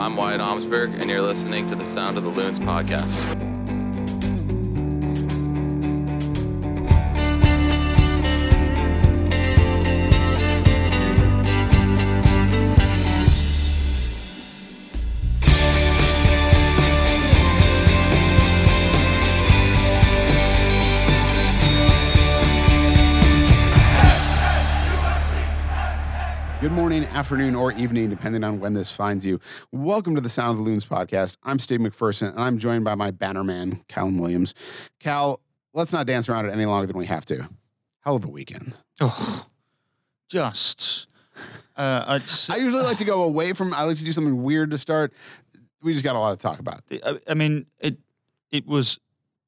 I'm Wyatt Omsberg, and you're listening to the Sound of the Loons podcast. Morning, afternoon, or evening, depending on when this finds you. Welcome to the Sound of the Loons podcast. I'm Steve McPherson, and I'm joined by my bannerman, Callum Williams. Cal, let's not dance around it any longer than we have to. Hell of a weekend. Oh, just. Uh, I usually like to go away from, I like to do something weird to start. We just got a lot to talk about. I, I mean, it it was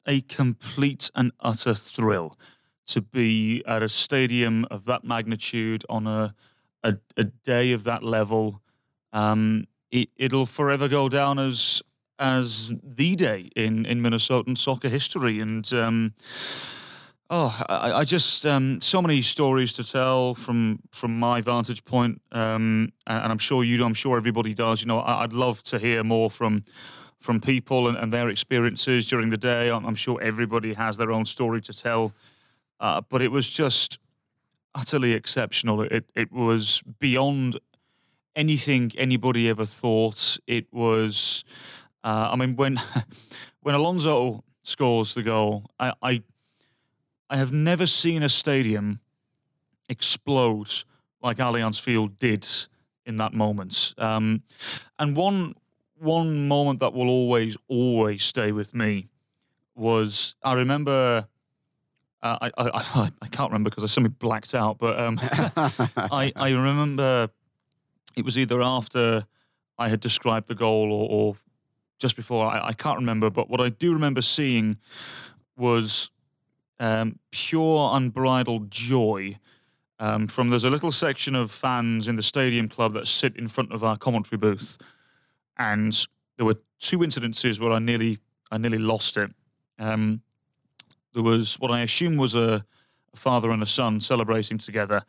a complete and utter thrill to be at a stadium of that magnitude on a a, a day of that level. Um, it, it'll forever go down as as the day in in Minnesotan soccer history, and um, oh, I, I just um, so many stories to tell from from my vantage point, um, and, and I'm sure you. I'm sure everybody does. You know, I, I'd love to hear more from from people and, and their experiences during the day. I'm, I'm sure everybody has their own story to tell, uh, but it was just utterly exceptional. It it was beyond anything anybody ever thought. It was. Uh, I mean, when when Alonso scores the goal, I, I I have never seen a stadium explode like Allianz Field did in that moment. Um, and one one moment that will always always stay with me was I remember. Uh, I, I, I can't remember because I suddenly blacked out, but um, I I remember it was either after I had described the goal or, or just before. I, I can't remember, but what I do remember seeing was um, pure unbridled joy um, from there's a little section of fans in the stadium club that sit in front of our commentary booth, and there were two incidences where I nearly I nearly lost it. Um, there was what I assume was a, a father and a son celebrating together,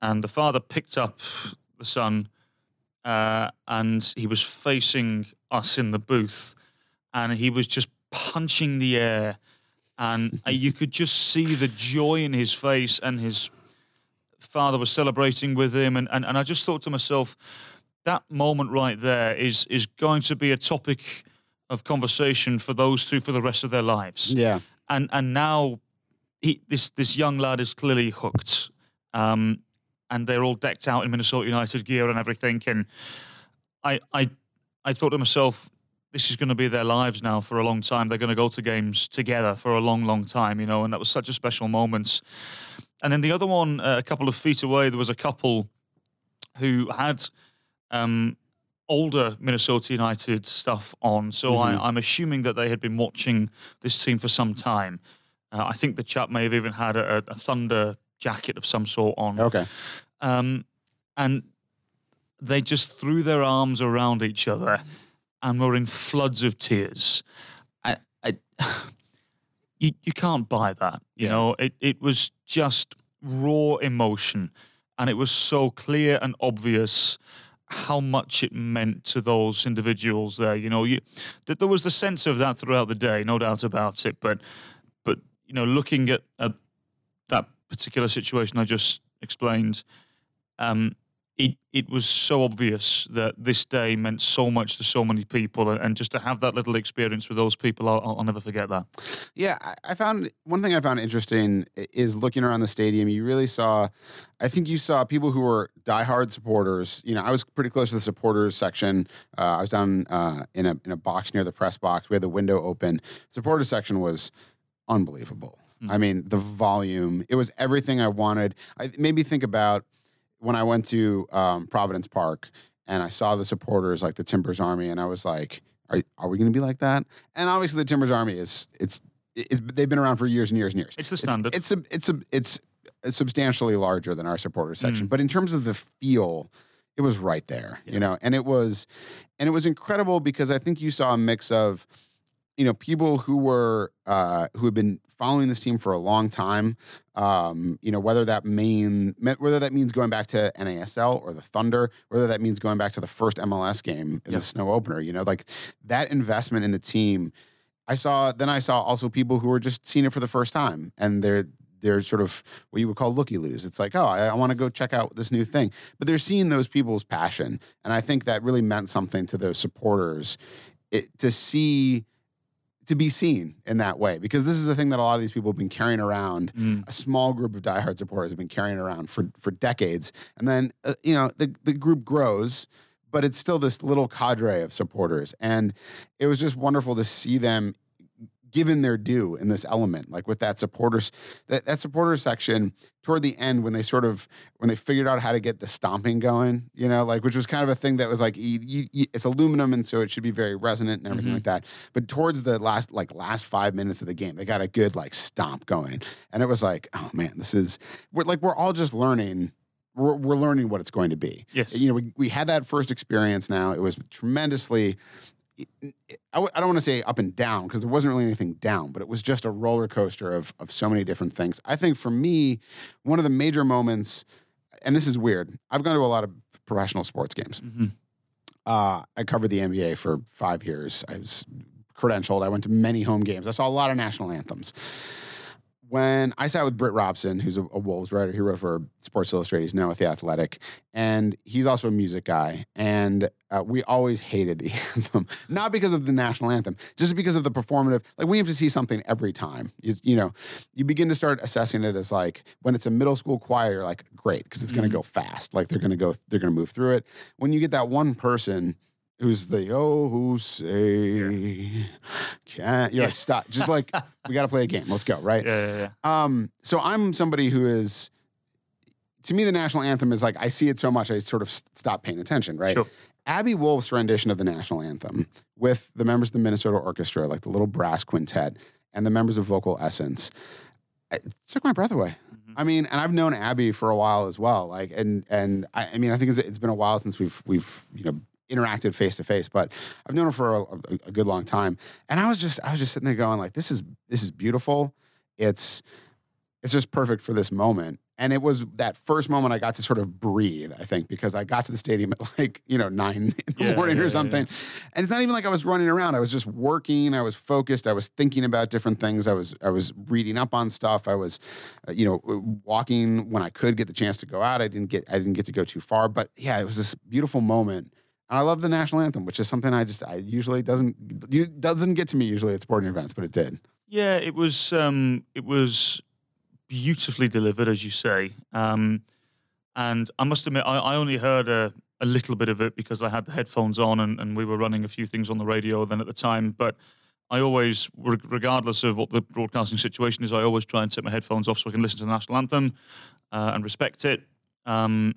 and the father picked up the son, uh, and he was facing us in the booth, and he was just punching the air, and uh, you could just see the joy in his face, and his father was celebrating with him, and, and, and I just thought to myself, that moment right there is is going to be a topic of conversation for those two for the rest of their lives. Yeah. And and now he, this this young lad is clearly hooked, um, and they're all decked out in Minnesota United gear and everything. And I I I thought to myself, this is going to be their lives now for a long time. They're going to go to games together for a long, long time, you know. And that was such a special moment. And then the other one, uh, a couple of feet away, there was a couple who had. Um, older Minnesota United stuff on. So I, I'm assuming that they had been watching this team for some time. Uh, I think the chap may have even had a, a Thunder jacket of some sort on. Okay. Um, and they just threw their arms around each other and were in floods of tears. I, I, you, you can't buy that. You Yeah. know, it, it was just raw emotion. And it was so clear and obvious how much it meant to those individuals there. You know, you, that there was the sense of that throughout the day, no doubt about it. But, but you know, looking at, at that particular situation I just explained, um, it it was so obvious that this day meant so much to so many people, and- just to have that little experience with those people, I'll, I'll never forget that. Yeah, I- I found one thing I found interesting is looking around the stadium. You really saw, I think you saw people who were diehard supporters. You know, I was pretty close to the supporters section. Uh, I was down uh, in a in a box near the press box. We had the window open. Supporters section was unbelievable. I mean, the volume. It was everything I wanted. I it made me think about when I went to um, Providence Park and I saw the supporters like the Timbers Army, and I was like, "Are are we going to be like that?" And obviously, the Timbers Army is it's, it's they've been around for years and years and years. It's the standard. It's a, it's a, it's substantially larger than our supporters section, Mm. but in terms of the feel, it was right there, you know. And it was, and it was incredible because I think you saw a mix of you know, people who were uh, who have been following this team for a long time. Um, you know, whether that mean whether that means going back to NASL or the Thunder, whether that means going back to the first MLS game in Yeah. the snow opener. You know, like that investment in the team. I saw then I saw also people who were just seeing it for the first time and they're they're sort of what you would call looky loos. It's like, oh, I, I want to go check out this new thing. But they're seeing those people's passion. And I think that really meant something to those supporters it, to see to be seen in that way because this is a thing that a lot of these people have been carrying around. Mm. a small group of diehard supporters have been carrying around for for decades. And then uh, you know the the group grows but it's still this little cadre of supporters. And it was just wonderful to see them given their due in this element like with that supporters that, that supporter section toward the end when they sort of when they figured out how to get the stomping going you know like which was kind of a thing that was like you, you, it's aluminum and so it should be very resonant and everything Mhm. like that but towards the last like last five minutes of the game they got a good like stomp going and it was like oh man this is we're like we're all just learning we're, we're learning what it's going to be Yes. you know we, we had that first experience now it was tremendously I w- I don't want to say up and down because there wasn't really anything down, but it was just a roller coaster of, of so many different things. I think for me, one of the major moments, and this is weird, I've gone to a lot of professional sports games. Mhm. Uh, I covered the NBA for five years. I was credentialed. I went to many home games. I saw a lot of national anthems. When I sat with Britt Robson, who's a, a Wolves writer, he wrote for Sports Illustrated. He's now with The Athletic, and he's also a music guy. And uh, we always hated the anthem, not because of the national anthem, just because of the performative. Like we have to see something every time. You, you know, you begin to start assessing it as like when it's a middle school choir, you're like great because it's going to go fast. Like they're going to go, they're going to move through it. When you get that one person who's the oh who say can't you're like stop just like we got to play a game let's go right Yeah, yeah, yeah. um so i'm somebody who is to me the national anthem is like i see it so much i sort of stop paying attention right Sure. abby wolf's rendition of the national anthem with the members of the minnesota orchestra like the little brass quintet and the members of VocalEssence it took my breath away Mhm. I mean, and I've known Abby for a while as well. Like, and and I, I mean, I think it's, it's been a while since we've we've you know interacted face to face, but I've known her for a, a, a good long time. And I was just I was just sitting there going like, this is this is beautiful. It's it's just perfect for this moment. And it was that first moment I got to sort of breathe, I think, because I got to the stadium at like, you know, nine in the Yeah, morning yeah, or yeah, something. And it's not even like I was running around. I was just working. I was focused. I was thinking about different things. I was I was reading up on stuff. I was, uh, you know, walking when I could get the chance to go out. I didn't get I didn't get to go too far. But yeah, it was this beautiful moment. And I love the national anthem, which is something I just I usually doesn't you doesn't get to me usually at sporting events, but it did. Yeah, it was um, it was beautifully delivered, as you say. Um, and I must admit, I, I only heard a, a little bit of it because I had the headphones on and, and we were running a few things on the radio then at the time. But I always, re- regardless of what the broadcasting situation is, I always try and take my headphones off so I can listen to the national anthem uh, and respect it. Um,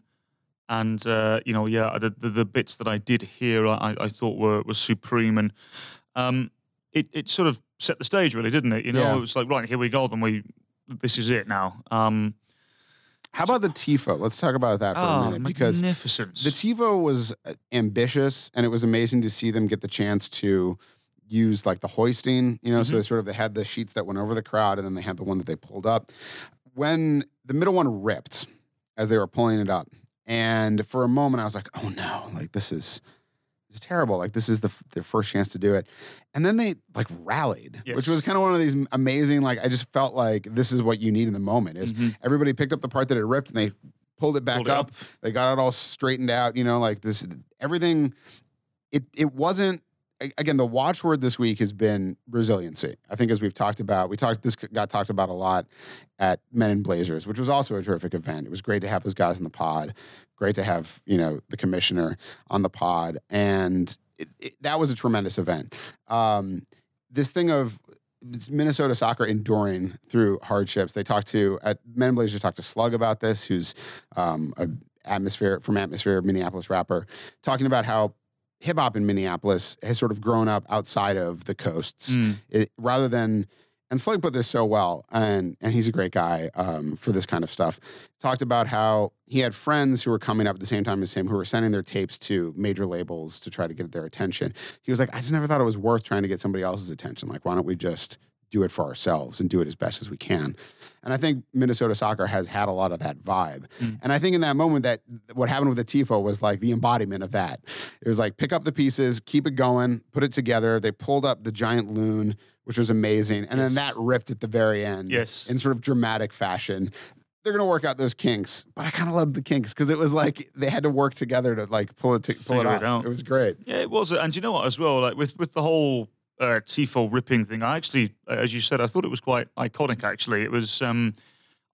and uh, you know, yeah, the, the the bits that I did hear, I, I thought were were supreme, and um, it it sort of set the stage, really, didn't it? You know, Yeah. it was like, right, here we go, then we, this is it now. Um, How about the TIFO? Let's talk about that for a oh, minute because magnificence! The TIFO was uh, ambitious, and it was amazing to see them get the chance to use like the hoisting. You know, so Mhm. they sort of they had the sheets that went over the crowd, and then they had the one that they pulled up. When the middle one ripped as they were pulling it up, and for a moment I was like, "Oh no! Like this is." Is terrible. Like this is the f- their first chance to do it, and then they like rallied, which was kind of one of these amazing. Like I just felt like this is what you need in the moment. Is Mhm. everybody picked up the part that it ripped and they pulled it back Pulled it up. They got it all straightened out. You know, like this everything. It it wasn't. Again, the watchword this week has been resiliency. I think, as we've talked about, we talked. This got talked about a lot at Men in Blazers, which was also a terrific event. It was great to have those guys in the pod. Great to have you know the commissioner on the pod, and it, it, that was a tremendous event. Um, this thing of Minnesota soccer enduring through hardships. They talked to at Men in Blazers talked to Slug about this, who's um, a atmosphere from atmosphere Minneapolis rapper, talking about how hip hop in Minneapolis has sort of grown up outside of the coasts Mm. it, rather than and Slug put this so well, and and he's a great guy um, for this kind of stuff. Talked about how he had friends who were coming up at the same time as him who were sending their tapes to major labels to try to get their attention. He was like, I just never thought it was worth trying to get somebody else's attention. Like, why don't we just do it for ourselves and do it as best as we can? And I think Minnesota soccer has had a lot of that vibe. Mm. And I think in that moment that what happened with the TIFO was like the embodiment of that. It was like pick up the pieces, keep it going, put it together. They pulled up the giant loon, which was amazing. And then that ripped at the very end. Yes. In sort of dramatic fashion. They're gonna work out those kinks, but I kind of loved the kinks because it was like they had to work together to like pull it to, pull it Figure off. it out. It was great. Yeah, it was. And you know what, as well, like with with the whole uh, Tifo ripping thing, I actually, uh, as you said, I thought it was quite iconic. Actually, it was. Um,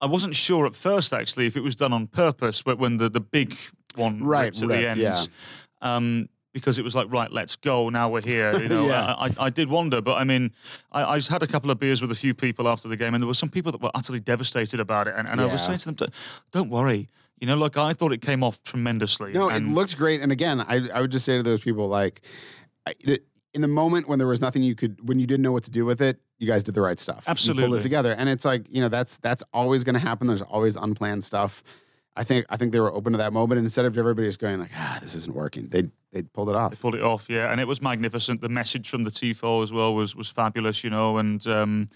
I wasn't sure at first, actually, if it was done on purpose, but when the the big one Right, ripped at ripped, the end, yeah. um, because it was like, right, let's go. Now we're here. You know, Yeah. I, I, I did wonder, but I mean, I, I had a couple of beers with a few people after the game, and there were some people that were utterly devastated about it. And, and I was saying to them, "Don't- worry. You know, like I thought it came off tremendously. No, it looked great. And again, I, I would just say to those people, like, I, that in the moment when there was nothing you could, when you didn't know what to do with it, you guys did the right stuff. You pulled it together, and it's like you know that's that's always going to happen. There's always unplanned stuff. I think I think they were open to that moment, and instead of everybody just going like, ah, this isn't working, they they pulled it They off. pulled it off, yeah, and it was magnificent. The message from the TIFO as well was was fabulous, you know, and um,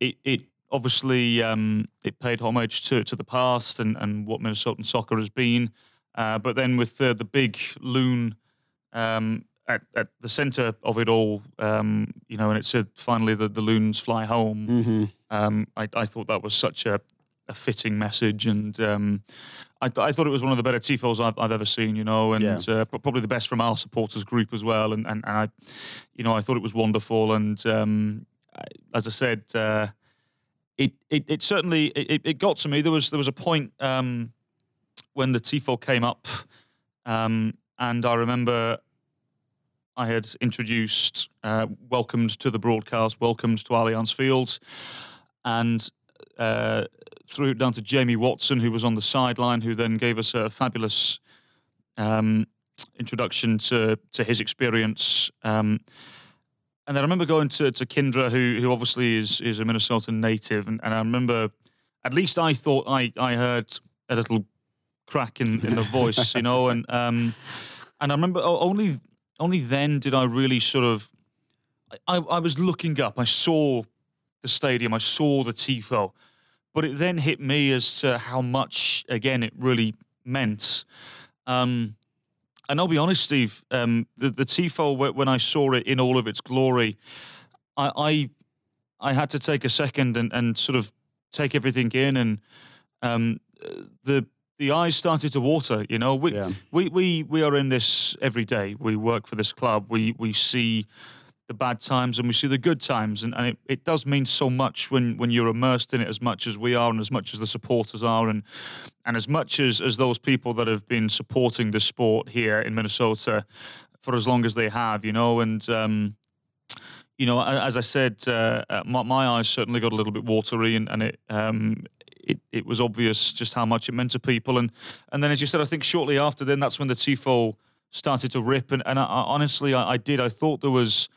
it it obviously um, it paid homage to to the past and and what Minnesotan soccer has been, uh, but then with the the big loon. Um, at, at the center of it all, um, you know, and it said finally that the loons fly home. Mm-hmm. Um, I, I thought that was such a, a fitting message, and um, I, I thought it was one of the better tifos I've, I've ever seen. You know, and Yeah. uh, probably the best from our supporters group as well. And and, and I, you know, I thought it was wonderful. And um, I, as I said, uh, it, it it certainly it, it got to me. There was there was a point um, when the tifo came up, um, and I remember. I had introduced, uh, welcomed to the broadcast, welcomed to Allianz Field, and uh, threw it down to Jamie Watson, who was on the sideline, who then gave us a fabulous um, introduction to to his experience. Um, and then I remember going to, to Kyndra, who who obviously is is a Minnesotan native, and, and I remember, at least I thought I I heard a little crack in, in the voice, you know, and um, and I remember only only then did I really sort of I, I was looking up, I saw the stadium, I saw the tifo, but it then hit me as to how much again it really meant. Um, and I'll be honest, Steve, um, the the tifo when I saw it in all of its glory, I I, I had to take a second and, and sort of take everything in, and um, uh, the the eyes started to water. You know, we, Yeah. we we we are in this every day. We work for this club. We we see the bad times and we see the good times, and, and it, it does mean so much when when you're immersed in it as much as we are, and as much as the supporters are, and and as much as as those people that have been supporting the sport here in Minnesota for as long as they have. You know, and. Um, you know, as I said, uh, uh, my, my eyes certainly got a little bit watery, and, and it, um, it it was obvious just how much it meant to people. And and then, as you said, I think shortly after, then that's when the tifo started to rip. And and I, I, honestly, I, I did. I thought there was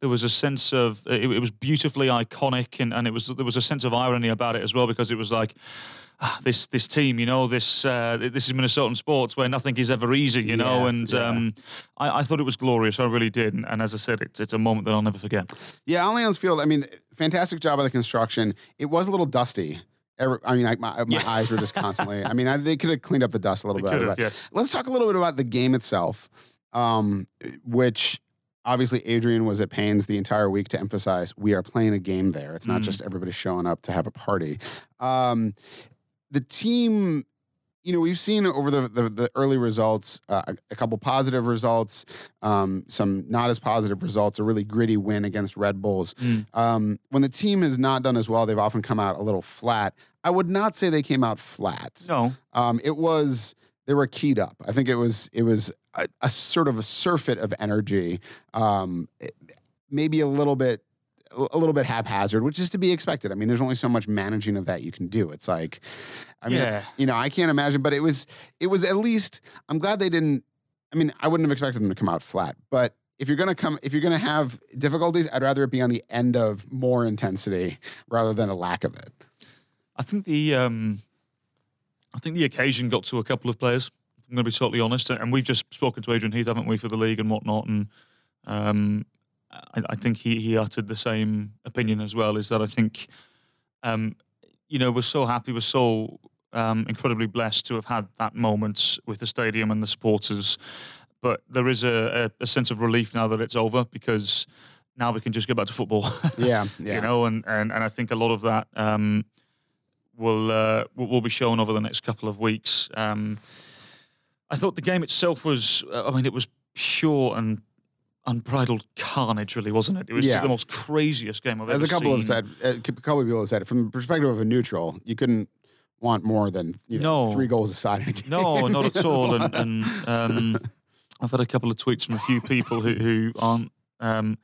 there was a sense of it, it was beautifully iconic, and, and it was there was a sense of irony about it as well because it was like. ah, This this team, you know, this uh, this is Minnesotan sports where nothing is ever easy, you know, Yeah, and yeah. um, I, I thought it was glorious. I really did, and, and as I said, it's it's a moment that I'll never forget. Yeah, Allianz Field. I mean, fantastic job of the construction. It was a little dusty. Every, I mean, like my, my Yeah. eyes were just constantly. I mean, I, they could have cleaned up the dust a little They bit. but- yes. Let's talk a little bit about the game itself, um, which obviously Adrian was at pains the entire week to emphasize we are playing a game there. It's not Mm. just everybody showing up to have a party. Um, the team, you know, we've seen over the the, the early results uh, a, a couple positive results, um, some not as positive results. A really gritty win against Red Bulls. Mm. Um, when the team has not done as well, they've often come out a little flat. I would not say they came out flat. No, Um, it was they were keyed up. I think it was it was a, a sort of a surfeit of energy, um, it- maybe a little bit a little bit haphazard, which is to be expected. I mean, there's only so much managing of that you can do. It's like, I mean, Yeah. you know, I can't imagine, but it was it was at least. I'm glad they didn't. I mean, I wouldn't have expected them to come out flat, but if you're gonna come, if you're gonna have difficulties, I'd rather it be on the end of more intensity rather than a lack of it. I think the um, I think the occasion got to a couple of players. I'm going to be totally honest, and we've just spoken to Adrian Heath, haven't we, for the league and whatnot, and um, I, I, think he he uttered the same opinion as well. Is that I think, um, you know, we're so happy, we're so um, incredibly blessed to have had that moment with the stadium and the supporters, but there is a, a, a sense of relief now that it's over because now we can just get back to football. yeah, yeah. you know, and, and and I think a lot of that um, will uh, will be shown over the next couple of weeks. Um, I thought the game itself was, uh, I mean, it was pure and unbridled carnage, really, wasn't it? It was Yeah. the most craziest game I've As ever a couple seen. have said, a couple of people have said it from the perspective of a neutral, you couldn't want more than you know No. three goals aside in a game. No, not at all. And, and um, I've had a couple of tweets from a few people who, who aren't um,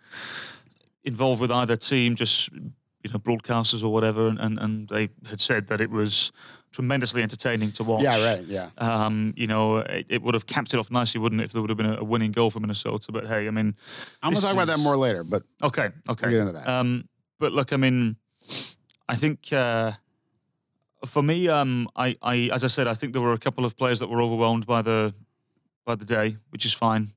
involved with either team, just you know broadcasters or whatever, and, and, and they had said that it was tremendously entertaining to watch. yeah, right, yeah. Um, you know, it, it would have capped it off nicely, wouldn't it, if there would have been a, a winning goal for Minnesota? But hey, I mean, I'm gonna talk about that is- more later, but Okay, okay. We'll get into that. Um, but look, I mean, I think uh, for me, um, I, I, as I said, I think there were a couple of players that were overwhelmed by the by the day, which is fine.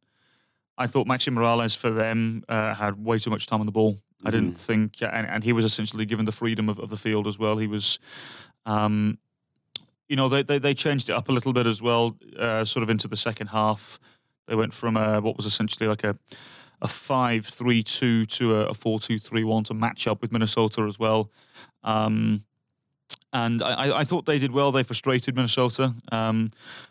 I thought Maxi Morales for them uh, had way too much time on the ball. I didn't think, and, and he was essentially given the freedom of, of the field as well. He was, um, you know, they, they they changed it up a little bit as well, uh, sort of into the second half. They went from uh, what was essentially like a a five three two to a, a four two three one to match up with Minnesota as well. Um, and I, I- I thought they did well. They frustrated Minnesota. Um,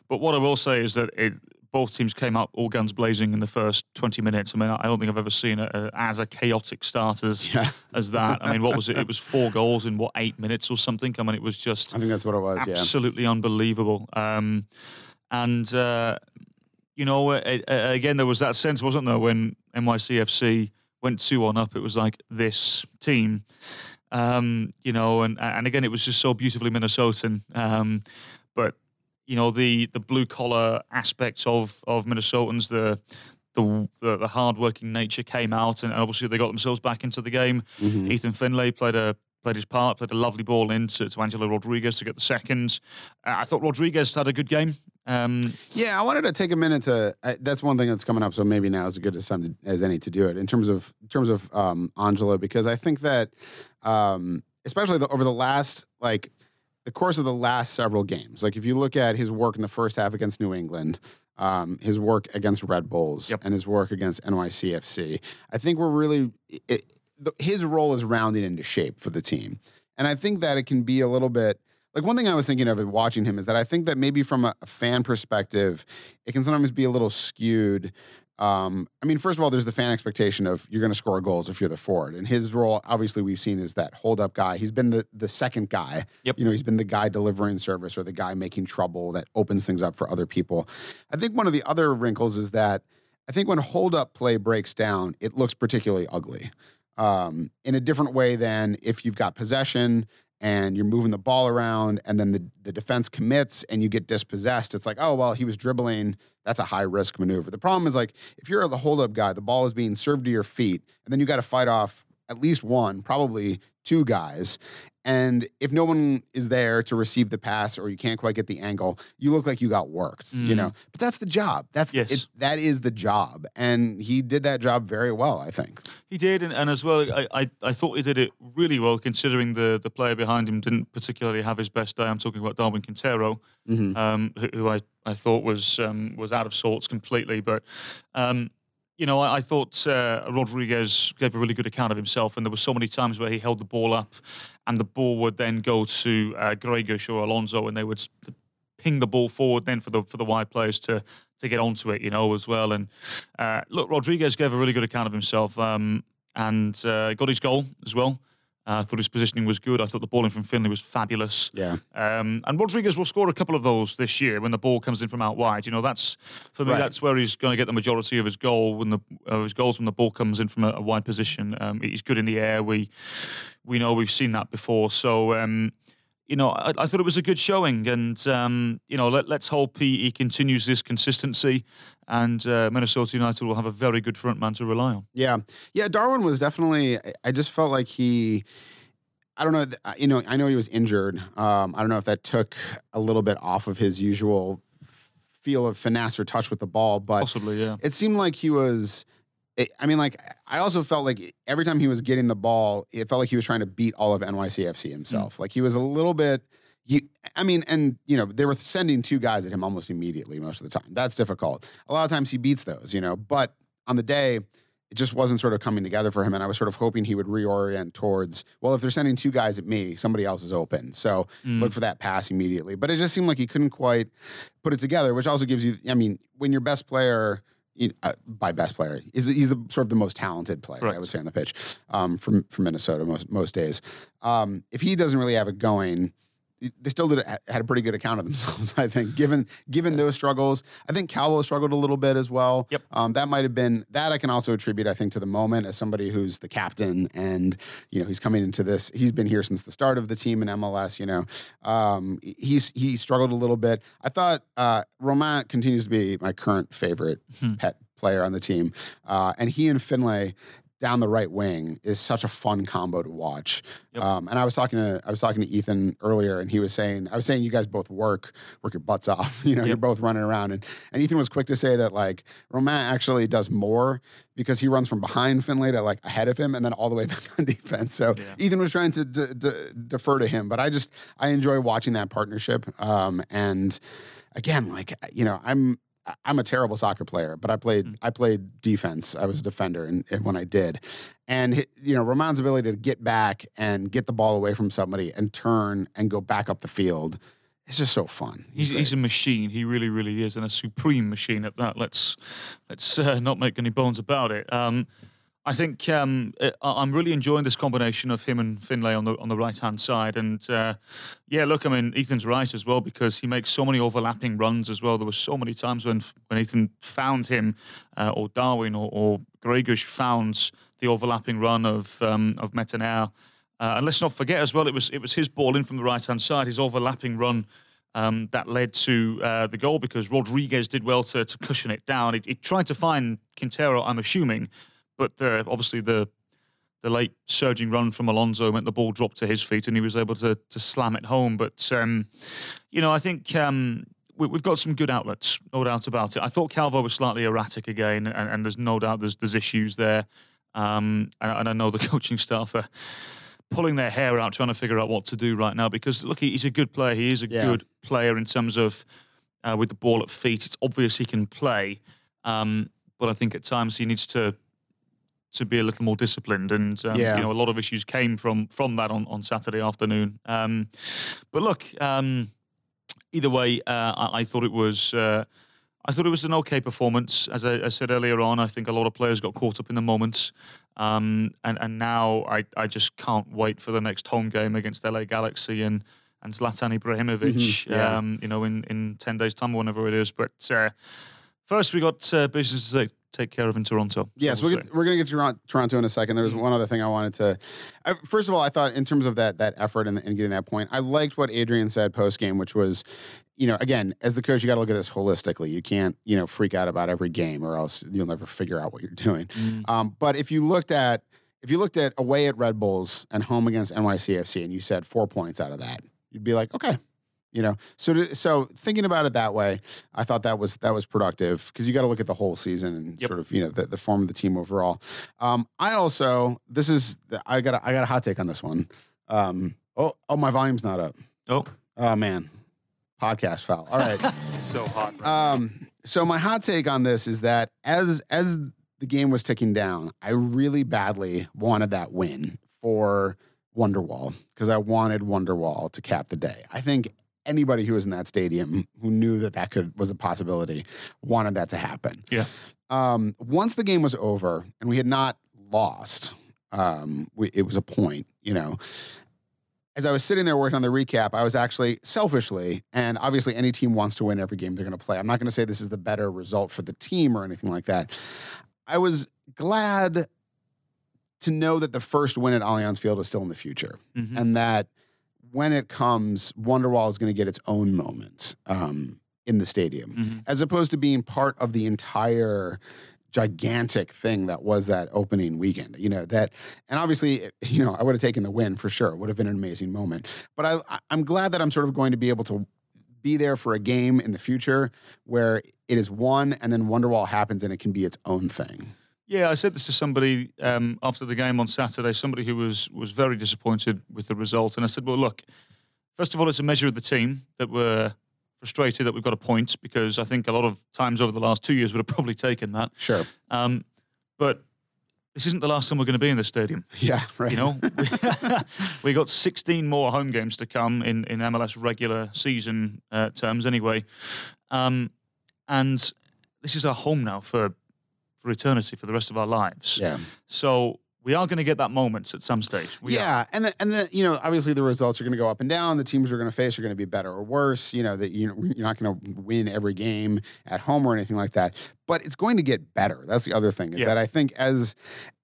but what I will say is that it, both teams came up all guns blazing in the first 20 minutes. I mean, I don't think I've ever seen it uh, as a chaotic start as, Yeah. as that. I mean, what was it? It was four goals in what, eight minutes or something? I mean, it was just I think that's what it was. Yeah. absolutely unbelievable. Um, and uh, you know, uh, uh, again, there was that sense, wasn't there, when NYCFC went two one up? It was like this team, um, you know, and and again, it was just so beautifully Minnesotan. Um, but you know, the the blue collar aspects of of Minnesotans, the the the, the hard working nature came out, and obviously they got themselves back into the game. Mhm. Ethan Finlay played a played his part, played a lovely ball in to, Angelo Rodriguez to get the second. Uh, I thought Rodriguez had a good game. Um, Yeah, I wanted to take a minute to. I, that's one thing that's coming up, so maybe now is as good a time to, as any to do it in terms of in terms of um, Angelo, because I think that, um, especially the, over the last like the course of the last several games, like if you look at his work in the first half against New England, um, his work against Red Bulls, Yep. and his work against NYCFC, I think we're really it, the, his role is rounding into shape for the team, and I think that it can be a little bit like one thing I was thinking of in watching him is that I think that maybe from a, a fan perspective, it can sometimes be a little skewed. Um, I mean, first of all, there's the fan expectation of you're going to score goals if you're the forward, and his role, obviously, we've seen is that hold up guy. He's been the the second guy. Yep. You know, he's been the guy delivering service or the guy making trouble that opens things up for other people. I think one of the other wrinkles is that I think when hold up play breaks down, it looks particularly ugly um, in a different way than if you've got possession and you're moving the ball around and then the, the defense commits and you get dispossessed. It's like, oh, well, he was dribbling. That's a high risk maneuver. The problem is like if you're the hold up guy, the ball is being served to your feet and then you got to fight off at least one, probably two guys. And if no one is there to receive the pass or you can't quite get the angle, you look like you got worked, you know. But that's the job. That's Yes. it's, that is the job, and he did that job very well, I think. he did, and, and as well, I, I, I thought he did it really well, considering the the player behind him didn't particularly have his best day. I'm talking about Darwin Quintero, Mhm. um, who, who I, I thought was um, was out of sorts completely. But um, you know, I, I thought uh, Rodriguez gave a really good account of himself, and there were so many times where he held the ball up, and the ball would then go to uh, or Alonso, and they would ping the ball forward then for the for the wide players to to get onto it, you know, as well. And uh, look, Rodriguez gave a really good account of himself, um, and uh, got his goal as well. Uh, I thought his positioning was good. I thought the ball in from Finlay was fabulous. Yeah. Um, and Rodriguez will score a couple of those this year when the ball comes in from out wide. You know, that's for me. Right. That's where he's going to get the majority of his goal when the of his goals when the ball comes in from a, a wide position. Um, he's good in the air. We we know we've seen that before. So um, you know, I, I, thought it was a good showing, and um, you know, let, us hope he, he, continues this consistency, and uh, Minnesota United will have a very good front man to rely on. Yeah, yeah. Darwin was definitely. I just felt like he. I don't know. You know, I know he was injured. Um, I don't know if that took a little bit off of his usual feel of finesse or touch with the ball, but possibly, yeah. It seemed like he was it, I mean, like I also felt like every time he was getting the ball, it felt like he was trying to beat all of NYCFC himself. Mm. Like he was a little bit. He, I mean, and you know, they were sending two guys at him almost immediately most of the time. That's difficult. A lot of times he beats those, you know, but on the day, it just wasn't sort of coming together for him. And I was sort of hoping he would reorient towards, well, if they're sending two guys at me, somebody else is open. So mm. look for that pass immediately. But it just seemed like he couldn't quite put it together, which also gives you, I mean, when your best player you know, uh, by best player. He's, he's the, sort of the most talented player, Correct. I would say, on the pitch um, from from Minnesota most most days. Um, if he doesn't really have it going, they still did had a pretty good account of themselves. I think, given given those struggles, I think Calvo struggled a little bit as well. Yep. Um, that might have been that I can also attribute, I think, to the moment as somebody who's the captain and you know he's coming into this. He's been here since the start of the team in MLS. You know, um, he's he struggled a little bit. I thought uh, Romain continues to be my current favorite hmm. pet player on the team, uh, and he and Finlay down the right wing is such a fun combo to watch. Yep. Um, and I was talking to I was talking to Ethan earlier, and he was saying I was saying you guys both work work your butts off. You know, yep. you're both running around, and and Ethan was quick to say that like Romain actually does more because he runs from behind Finlay to like ahead of him, and then all the way back on defense. So yeah. Ethan was trying to d- d- defer to him, but I just I enjoy watching that partnership. Um, and again, like you know, I'm I'm a terrible soccer player, but I played mm. I played defense. I was a defender, and, and when I did, and you know Romain's ability to get back and get the ball away from somebody and turn and go back up the field. It's just so fun. He's, he's, he's a machine. He really, really is, and a supreme machine at that. Let's let's uh, not make any bones about it. Um, I think um, uh, I'm really enjoying this combination of him and Finlay on the on the right hand side, and uh, yeah, look, I mean Ethan's right as well because he makes so many overlapping runs as well. There were so many times when when Ethan found him, uh, or Darwin or, or Gregus found the overlapping run of um, of Metanire. Uh, and let's not forget as well, it was it was his ball in from the right hand side, his overlapping run. Um, that led to uh, the goal because Rodriguez did well to, to cushion it down. He, he tried to find Quintero, I'm assuming, but uh, obviously the the late surging run from Alonso meant the ball dropped to his feet and he was able to to slam it home. But um, you know, I think um, we, have got some good outlets, no doubt about it. I thought Calvo was slightly erratic again, and, and there's no doubt there's there's issues there. Um, and, and, I know the coaching staff are pulling their hair out trying to figure out what to do right now because look, he's a good player. He is a yeah. good player in terms of uh, with the ball at feet. It's obvious he can play, um, but I think at times he needs to to be a little more disciplined. And um, yeah. you know, a lot of issues came from from that on, on Saturday afternoon. Um, but look, um, either way, uh, I, I, thought it was. Uh, I thought it was an okay performance. As I, I, said earlier on, I think a lot of players got caught up in the moments. Um, and, and now I, I just can't wait for the next home game against LA Galaxy and, and Zlatan Ibrahimovic, mm-hmm, yeah. um, you know, in, in 10 days' time or whenever it is. But uh, first, we got uh, business to take care of in Toronto. Yes, we'll we're, we're going to get to Toronto in a second. There was mm-hmm. one other thing I wanted to. I, first of all, I thought in terms of that that effort and, and getting that point, I liked what Adrian said post game, which was, you know, again, as the coach, you got to look at this holistically. You can't, you know, freak out about every game, or else you'll never figure out what you're doing. Mm. Um, but if you looked at if you looked at away at Red Bulls and home against NYCFC, and you said four points out of that, you'd be like, okay, you know? So to, so thinking about it that way i thought that was that was productive because you got to look at the whole season and yep. sort of you know the, the form of the team overall. Um, i also this is i got a, i got a hot take on this one. Um, oh oh my volume's not up. Oh. Oh man. Podcast foul. All right. So hot. Right um so my hot take on this is that as as the game was ticking down i really badly wanted that win for Wonderwall because I wanted Wonderwall to cap the day. I think anybody who was in that stadium who knew that that could was a possibility wanted that to happen. Yeah. Um, once the game was over and we had not lost, um, we, it was a point. You know, as I was sitting there working on the recap, I was actually selfishly, and obviously any team wants to win every game they're going to play. I'm not going to say this is the better result for the team or anything like that. I was glad to know that the first win at Allianz Field is still in the future, mm-hmm. and that when it comes, Wonderwall is going to get its own moment um, in the stadium, Mhm. as opposed to being part of the entire gigantic thing that was that opening weekend. You know that, and obviously, you know, I would have taken the win for sure. It would have been an amazing moment. But I- I'm glad that I'm sort of going to be able to be there for a game in the future where it is one, and then Wonderwall happens, and it can be its own thing. Yeah, I said this to somebody um, after the game on Saturday. Somebody who was was very disappointed with the result, and I said, "Well, look, first of all, it's a measure of the team that we're frustrated that we've got a point because I think a lot of times over the last two years would have probably taken that. Sure. Um, but this isn't the last time we're going to be in the stadium. Yeah. Right. You know, we got 16 more home games to come in, in MLS regular season uh, terms, anyway. Um, and this is our home now for for eternity, for the rest of our lives. Yeah. So we are going to get that moment at some stage. We are. yeah, and the, and the you know obviously the results are going to go up and down. The teams we're going to face are going to be better or worse. You know that you know, you're not going to win every game at home or anything like that, but it's going to get better. That's the other thing is Yeah. that I think as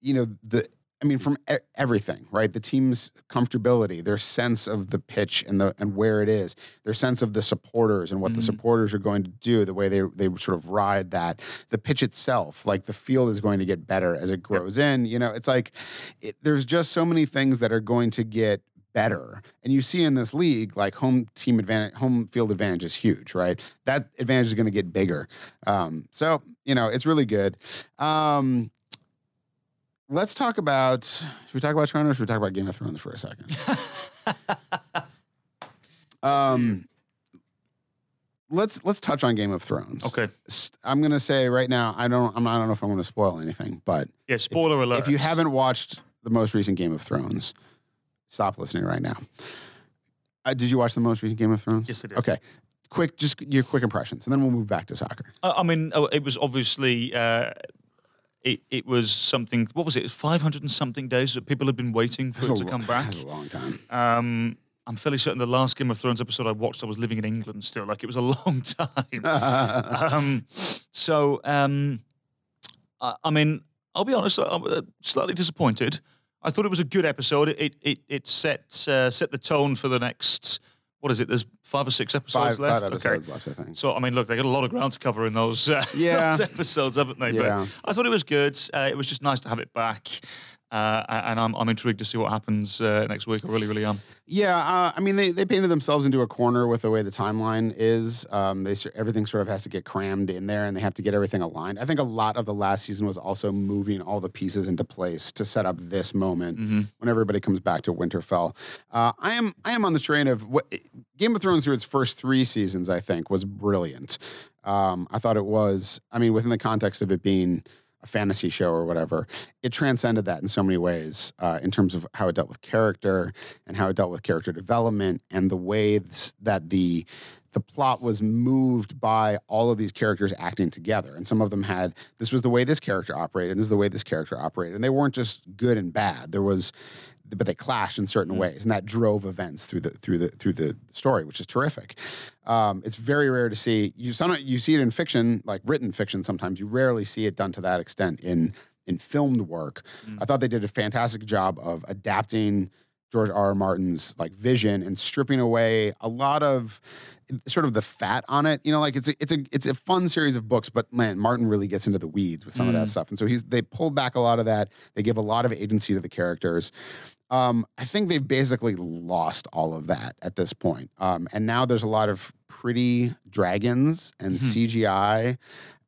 you know the. I mean, from e- everything, right? The team's comfortability, their sense of the pitch and the and where it is, their sense of the supporters and what the Mhm. supporters are going to do, the way they they sort of ride that, the pitch itself, like the field is going to get better as it grows in. You know, it's like it, there's just so many things that are going to get better. And you see in this league, like home team advantage, home field advantage is huge, right? That advantage is going to get bigger. Um, so, you know, it's really good. Um, let's talk about, should we talk about Toronto or should we talk about Game of Thrones for a second? um, let's, let's touch on Game of Thrones. Okay. S- I'm going to say right now, I don't, I'm not, I don't know if I'm going to spoil anything, but Yeah. Spoiler alert. if you haven't watched the most recent Game of Thrones, stop listening right now. Uh, did you watch the most recent Game of Thrones? Yes, I did. Okay. Quick, just your quick impressions, and then we'll move back to soccer. I I mean, oh, it was obviously. Uh, it, it was something. What was it? Five hundred and something days that people had been waiting for That's it to lo- come back. That's a long time. Um, I'm fairly certain the last Game of Thrones episode I watched, I was living in England still. Like it was a long time. um, so, um, I, I mean, I'll be honest. I'm uh, slightly disappointed. I thought it was a good episode. It it it set uh, set the tone for the next. What is it? There's five or six episodes five, left. five Okay. episodes left, I think. So I mean, look, they got a lot of ground to cover in those, uh, Yeah. those episodes, haven't they? Yeah. But I thought it was good. Uh, it was just nice to have it back, uh, and I'm, I'm intrigued to see what happens uh, next week. I really, really am. Yeah, uh, I mean, they, they painted themselves into a corner with the way the timeline is. Um, they everything sort of has to get crammed in there, and they have to get everything aligned. I think a lot of the last season was also moving all the pieces into place to set up this moment Mhm. when everybody comes back to Winterfell. Uh, I am I am on the train of what Game of Thrones through its first three seasons. I think was brilliant. Um, I thought it was. I mean, within the context of it being a fantasy show or whatever, it transcended that in so many ways uh, in terms of how it dealt with character and how it dealt with character development and the ways that the the plot was moved by all of these characters acting together. And some of them had this was the way this character operated and this is the way this character operated and they weren't just good and bad. There was but they clash in certain mm. ways and that drove events through the through the through the story which is terrific. Um, it's very rare to see you sometimes you see it in fiction like written fiction sometimes. You rarely see it done to that extent in in filmed work. I mm. thought they did a fantastic job of adapting george r. R. martin's like vision and stripping away a lot of sort of the fat on it. You know like it's a, it's a it's a fun series of books but man martin really gets into the weeds with some of that mm. stuff. And so he's they pulled back a lot of that. They give a lot of agency to the characters um, I think they've basically lost all of that at this point. Um, and now there's a lot of pretty dragons and CGI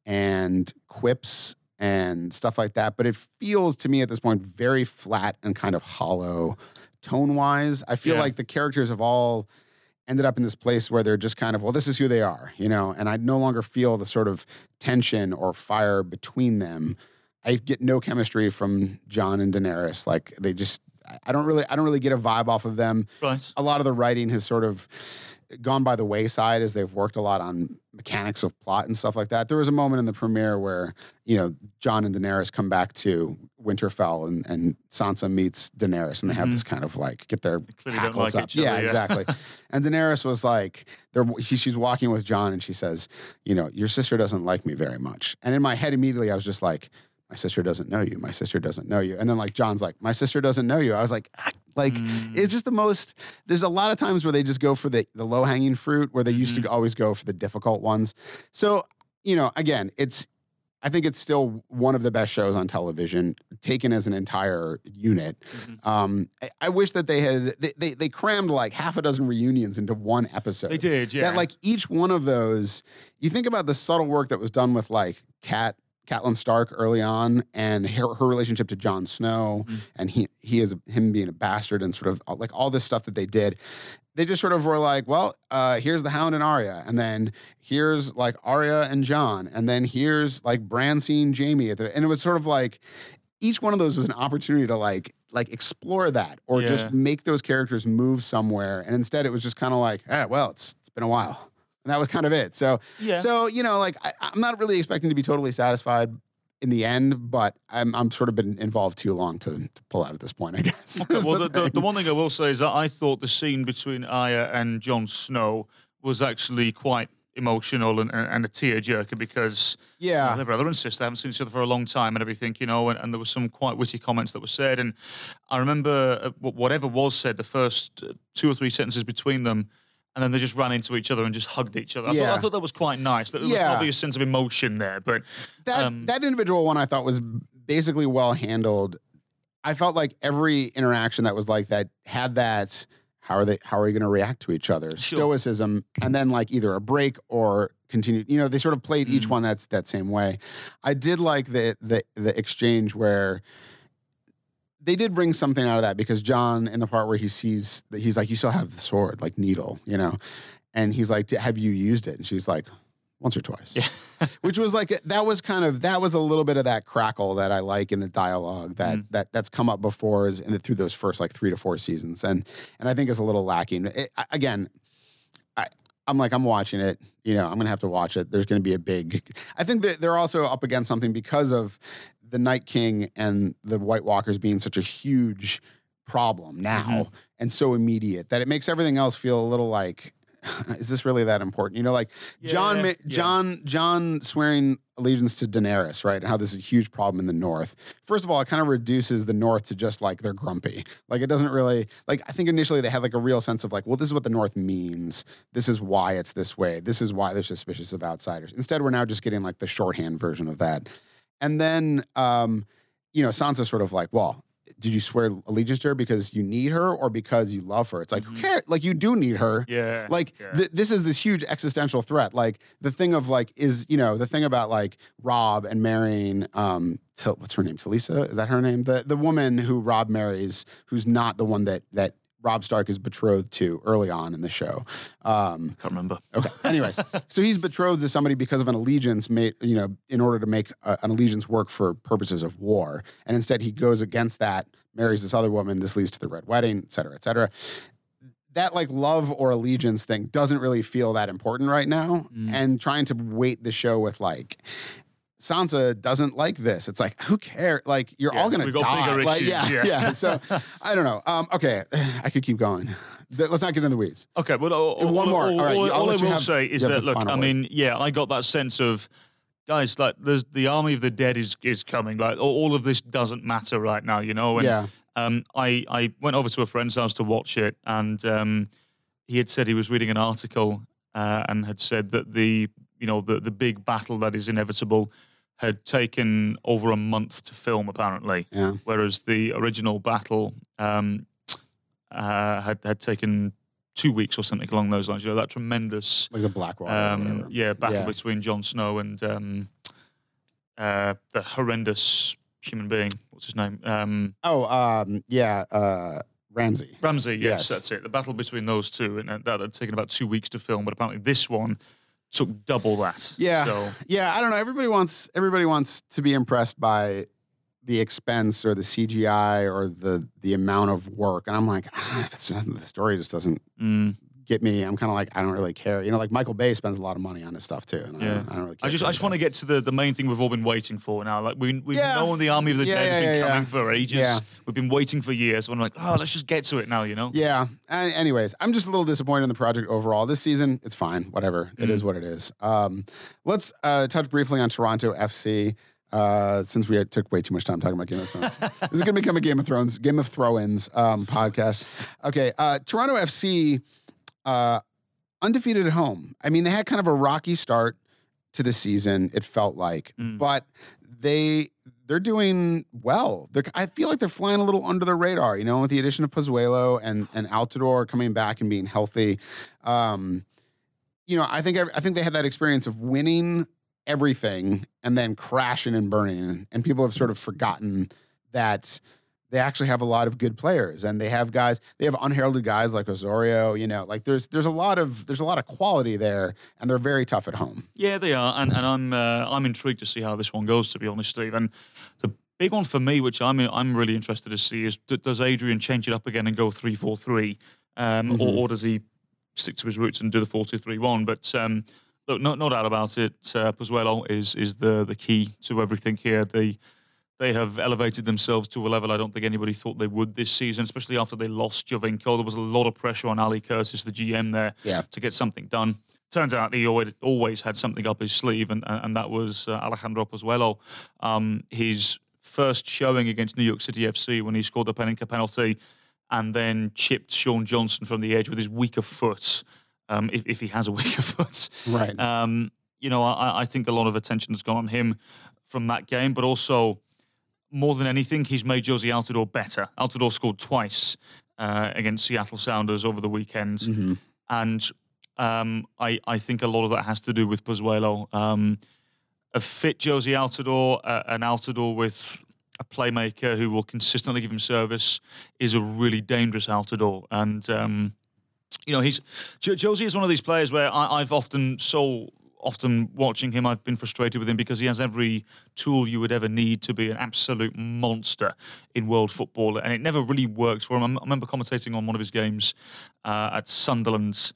and quips and stuff like that. But it feels to me at this point very flat and kind of hollow tone wise. I feel Yeah. like the characters have all ended up in this place where they're just kind of, well, this is who they are, you know, and I no longer feel the sort of tension or fire between them. I get no chemistry from Jon and Daenerys. Like they just, I- don't really, I don't really get a vibe off of them. Right. A lot of the writing has sort of gone by the wayside as they've worked a lot on mechanics of plot and stuff like that. There was a moment in the premiere where you know Jon and Daenerys come back to Winterfell and, and Sansa meets Daenerys and they have Mhm. this kind of like get their hackles like up. other, yeah, yeah. exactly. and Daenerys was like, they're, she, she's walking with Jon and she says, you know, your sister doesn't like me very much. And in my head immediately I was just like, my sister doesn't know you. My sister doesn't know you. And then like Jon's like, my sister doesn't know you. I was like, ah, Like Mm. it's just the most. There's a lot of times where they just go for the the low hanging fruit, where they used Mm-hmm. to always go for the difficult ones. So you know, again, it's. I think it's still one of the best shows on television, taken as an entire unit. Mhm. Um, I, I wish that they had they, they they crammed like half a dozen reunions into one episode. They did, yeah. That like each one of those, you think about the subtle work that was done with like Cat Catelyn Stark early on, and her, her relationship to Jon Snow, Mhm. and he he is him being a bastard, and sort of uh, like all this stuff that they did. They just sort of were like, well, uh, here's the Hound and Arya, and then here's like Arya and Jon, and then here's like Bran seeing Jaime at the, and it was sort of like each one of those was an opportunity to like like explore that or Yeah. just make those characters move somewhere, and instead it was just kind of like, ah, well, it's it's been a while, and that was kind of it. So yeah. so you know, like I, I'm not really expecting to be totally satisfied in the end, but I'm I'm sort of been involved too long to, to pull out at this point. I guess. Okay, well, the, the, the one thing I will say is that I thought the scene between Arya and Jon Snow was actually quite emotional and, and, a tearjerker because you know, yeah, they're brother and sister, haven't seen each other for a long time and everything, you know, and, and there were some quite witty comments that were said. And I remember uh, whatever was said, the first uh, two or three sentences between them, and then they just ran into each other and just hugged each other. I, thought, I thought that was quite nice. That there was Yeah. an obvious sense of emotion there. But that um, that individual one I thought was basically well handled. I felt like every interaction that was like that had that. How are they? How are you going to react to each other? Sure. Stoicism, and then like either a break or continue. You know, they sort of played each Mm. one that's that same way. I did like the the the exchange where they did bring something out of that because Jon, in the part where he sees that he's like, "You still have the sword, like needle," you know, and he's like, "Have you used it?" And she's like, "Once or twice." yeah. which was like that was kind of that was a little bit of that crackle that I like in the dialogue that Mm. that that's come up before is in the, through those first like three to four seasons and and I think is a little lacking. It, again, I I'm like I'm watching it. You know, I'm gonna have to watch it. There's gonna be a big. I think that they're also up against something because of the Night King and the White Walkers being such a huge problem now Mhm. and so immediate that it makes everything else feel a little like. Is this really that important? You know, like Jon, Yeah, ma- yeah. Jon, Jon swearing allegiance to Daenerys, right? And how this is a huge problem in the North. First of all, it kind of reduces the North to just like they're grumpy. Like it doesn't really like. I think initially they had like a real sense of like, well, this is what the North means. This is why it's this way. This is why they're suspicious of outsiders. Instead, we're now just getting like the shorthand version of that. And then, um, you know, Sansa sort of like, well. Did you swear allegiance to her because you need her or because you love her? It's like, who Mhm. cares? Like, you do need her. Yeah. Like yeah. th- this is this huge existential threat. Like the thing of like is you know the thing about like Robb and marrying um Til- what's her name Talisa is that her name the the woman who Robb marries who's not the one that that Robb Stark is betrothed to early on in the show. Um, Can't remember. okay. Anyways, so he's betrothed to somebody because of an allegiance made, you know, in order to make a, an allegiance work for purposes of war. And instead he goes against that, marries this other woman. This leads to the red wedding, et cetera, et cetera. That like love or allegiance thing doesn't really feel that important right now. Mm. And trying to weight the show with like, Sansa doesn't like this. It's like, who cares? Like, you're Yeah, all gonna we got die. Like, yeah, yeah. yeah. So I don't know. Um, okay, I could keep going. Let's not get in the weeds. Okay, well, all, one all- more. All, All right, all- I will have- say is that look, I mean, yeah, I got that sense of guys like there's the army of the dead is is coming. Like all, all of this doesn't matter right now, you know. And yeah. um, I I went over to a friend's house to watch it, and um, he had said he was reading an article uh, and had said that the you know the the big battle that is inevitable had taken over a month to film apparently Yeah. whereas the original battle um, uh, had had taken two weeks or something along those lines. You know that tremendous, Like the Blackwater. um, yeah, battle Yeah. between Jon Snow and um, uh, the horrendous human being. What's his name? Um, Oh, um, yeah, uh, Ramsay. Ramsay. Yes, Yes. that's it. The battle between those two, and that had taken about two weeks to film, but apparently this one took double that. Yeah. So Yeah, I don't know. Everybody wants everybody wants to be impressed by the expense or the CGI or the the amount of work, and I'm like, ah, if it's just, the story just doesn't mm, get me. I'm kind of like, I don't really care. You know, like Michael Bay spends a lot of money on his stuff too, and I, Yeah. don't, I don't really. care I just I just want to get to the, the main thing we've all been waiting for now. Like we we've Yeah. known the army of the Yeah, dead has yeah, been coming for ages. Yeah. We've been waiting for years. So I'm like, oh, let's just get to it now. You know. Yeah. A- anyways, I'm just a little disappointed in the project overall. This season, it's fine. Whatever. It Mm. is what it is. Um, let's uh, touch briefly on Toronto FC. Uh, since we had, took way too much time talking about Game of Thrones, this is going to become a Game of Thrones, Game of Throw-ins um, podcast. Okay, uh, Toronto FC uh, undefeated at home. I mean, they had kind of a rocky start to the season. It felt like, Mm. but they they're doing well. They're, I feel like they're flying a little under the radar. You know, with the addition of Pozuelo and and Altidore coming back and being healthy. Um, you know, I think I think they had that experience of winning everything and then crashing and burning, and people have sort of forgotten that they actually have a lot of good players and they have guys they have unheralded guys like Osorio you know like there's there's a lot of there's a lot of quality there and they're very tough at home Yeah, they are, and, and I'm uh, I'm intrigued to see how this one goes. To be honest, Steve, and the big one for me, which I'm I'm really interested to see, is does Adrian change it up again and go three four three, um, or, Mhm. or does he stick to his roots and do the four two three one? But um, look, no, no doubt about it. Uh, Pozuelo is is the the key to everything here. They they have elevated themselves to a level I don't think anybody thought they would this season, especially after they lost Giovinco. There was a lot of pressure on Ali Curtis, the GM there, Yeah. to get something done. Turns out he always, always had something up his sleeve, and, and that was uh, Alejandro Pozuelo. Um, his first showing against New York City FC when he scored the Panenka penalty and then chipped Sean Johnson from the edge with his weaker foot, um, if, if he has a weaker foot. right Um, you know, I, I think a lot of attention has gone on him from that game, but also more than anything, he's made Jozy Altidore better. Altidore scored twice uh, against Seattle Sounders over the weekend, Mhm. and um, I, I think a lot of that has to do with Pozuelo. Um, a fit Jozy Altidore, uh, an Altidore with a playmaker who will consistently give him service is a really dangerous Altidore, and um, you know he's Jozy is one of these players where I, I've often so often watching him I've been frustrated with him because he has every tool you would ever need to be an absolute monster in world football and it never really worked for him. I remember commentating on one of his games uh, at Sunderland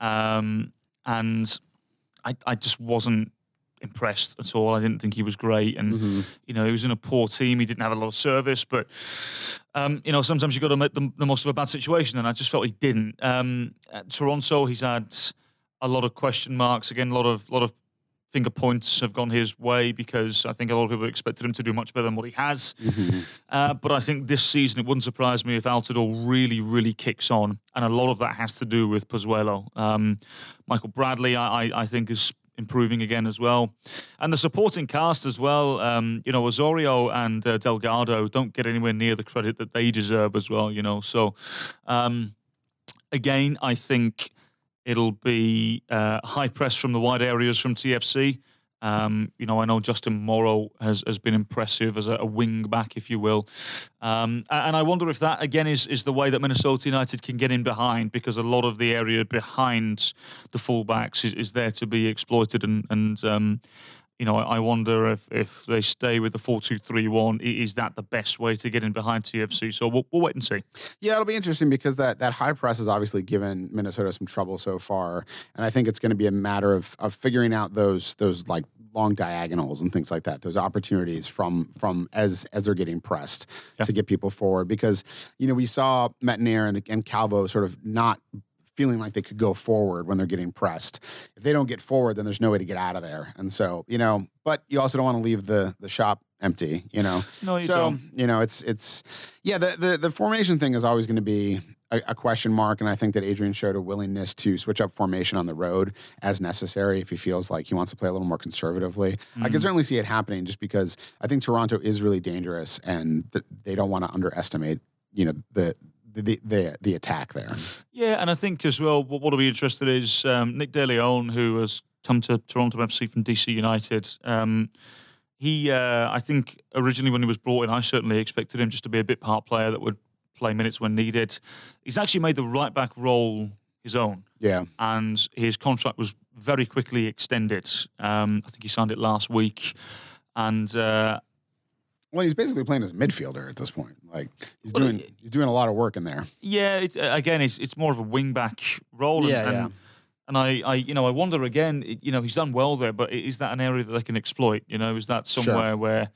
um, and I, I just wasn't impressed at all. I didn't think he was great, and Mhm. you know he was in a poor team. He didn't have a lot of service, but um, you know sometimes you have got to make the, the most of a bad situation, and I just felt he didn't. Um, at Toronto, he's had a lot of question marks again, a lot of lot of finger points have gone his way because I think a lot of people expected him to do much better than what he has. Mhm. Uh, but I think this season it wouldn't surprise me if Altidore really, really kicks on, and a lot of that has to do with Pozuelo. Um, Michael Bradley, I, I, I think, is improving again as well, and the supporting cast as well. Um, you know, Osorio and uh, Delgado don't get anywhere near the credit that they deserve as well. You know, so um, again, I think it'll be uh, high press from the wide areas from TFC. Um, you know, I know Justin Morrow has, has been impressive as a, a wing back, if you will. Um, and I wonder if that, again, is, is the way that Minnesota United can get in behind because a lot of the area behind the fullbacks is, is there to be exploited. And, and um, you know, I, I wonder if, if they stay with the 4 2 3 1, is that the best way to get in behind TFC? So we'll, we'll wait and see. Yeah, it'll be interesting because that that high press has obviously given Minnesota some trouble so far, and I think it's going to be a matter of of figuring out those those like long diagonals and things like that, those opportunities from from as as they're getting pressed Yeah. to get people forward. Because you know we saw Metanire and, and Calvo sort of not feeling like they could go forward when they're getting pressed. If they don't get forward, then there's no way to get out of there. And so you know, but you also don't want to leave the the shop empty. You know. No, you so don't. you know, it's it's yeah. The the, the formation thing is always going to be a, a question mark, and I think that Adrian showed a willingness to switch up formation on the road as necessary if he feels like he wants to play a little more conservatively. I can mm. certainly see it happening, just because I think Toronto is really dangerous, and th- they don't want to underestimate you know the. The, the the attack there. Yeah, and I think as well, what what'll be interested is um, Nick De Leon, who has come to Toronto FC from DC United. Um, he, uh, I think, originally when he was brought in, I certainly expected him just to be a bit part player that would play minutes when needed. He's actually made the right back role his own, Yeah, and his contract was very quickly extended. Um, I think he signed it last week, and uh, well, he's basically playing as a midfielder at this point. Like he's Well, doing he's doing a lot of work in there. Yeah, it, uh, again, it's it's more of a wing back role. And, Yeah, and, yeah. And I, I, you know, I wonder again. You know, he's done well there, but is that an area that they can exploit? You know, is that Sure. somewhere where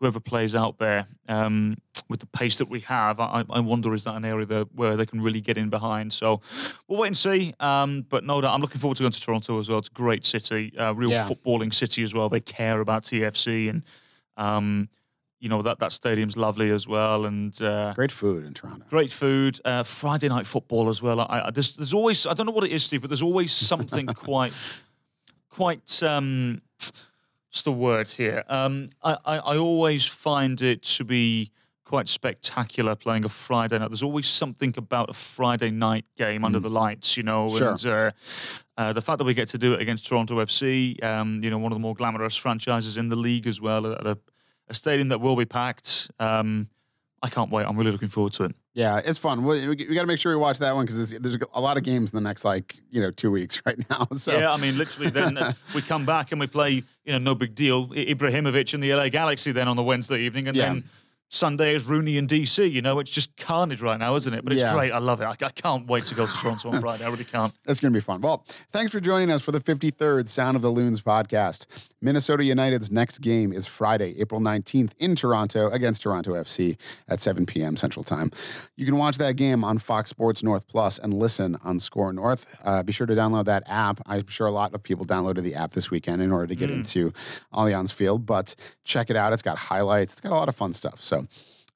whoever plays out there um, with the pace that we have, I, I wonder is that an area that where they can really get in behind? So we'll wait and see. Um, but no doubt, I'm looking forward to going to Toronto as well. It's a great city, uh, real Yeah. footballing city as well. They care about TFC and. Um, you know that that stadium's lovely as well, and uh, Great food in Toronto. great food. Uh, Friday night football as well. I, I, there's, there's always I don't know what it is, Steve, but there's always something quite, quite. Um, what's the word here? Um, I, I, I always find it to be quite spectacular playing a Friday night. There's always something about a Friday night game under the lights, you know. Sure. And uh, uh, the fact that we get to do it against Toronto FC, um, you know, one of the more glamorous franchises in the league as well, at a, a stadium that will be packed. Um, I can't wait. I'm really looking forward to it. Yeah, it's fun. We, we, got to make sure we watch that one because there's a lot of games in the next like you know two weeks right now. So Yeah, I mean, literally, then uh, we come back and we play, you know, no big deal. Ibrahimovic and the LA Galaxy then on the Wednesday evening, and Yeah. then Sunday is Rooney and DC. You know, it's just carnage right now, isn't it? But it's Yeah. great. I love it. I, I can't wait to go to Toronto on Friday. I really can't. That's going to be fun. Well, thanks for joining us for the 53rd Sound of the Loons podcast. Minnesota United's next game is Friday, April 19th in Toronto against Toronto FC at 7 p.m. Central Time. You can watch that game on Fox Sports North Plus and listen on SKOR North. Uh, be sure to download that app. I'm sure a lot of people downloaded the app this weekend in order to get into Allianz Field, but check it out. It's got highlights, it's got a lot of fun stuff. So,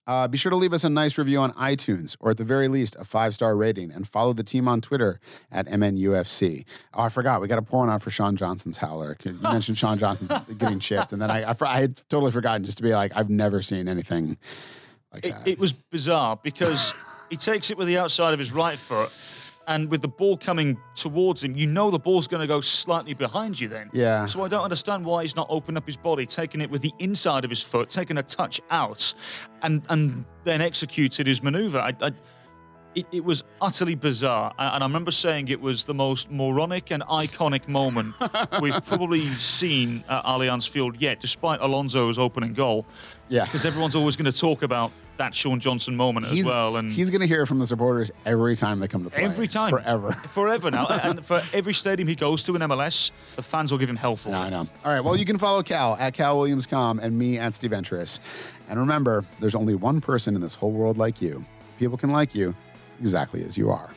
uh, be sure to leave us a nice review on iTunes, or at the very least, a five star rating, and follow the team on Twitter at MNUFC. Oh, I forgot. We got a pour one out for Sean Johnson's Howler. You mentioned Sean Johnson's getting chipped, and then I, I, I had totally forgotten just to be like, I've never seen anything like It, that. it was bizarre because he takes it with the outside of his right foot, and with the ball coming towards him, you know the ball's going to go slightly behind you then. Yeah. So I don't understand why he's not opened up his body, taking it with the inside of his foot, taking a touch out, and and then executed his maneuver. I, I, it, it was utterly bizarre, and I remember saying it was the most moronic and iconic moment we've probably seen at Allianz Field yet, despite Alonso's opening goal. Yeah. because everyone's always going to talk about that Sean Johnson moment he's as well, and he's going to hear from the supporters every time they come to play. every time, Forever. forever now, and for every stadium he goes to in MLS, the fans will give him hell for No, it. I know. All right. Well, you can follow Cal at CalWilliamsCom and me at Steve. And remember, there's only one person in this whole world like you. People can like you exactly as you are.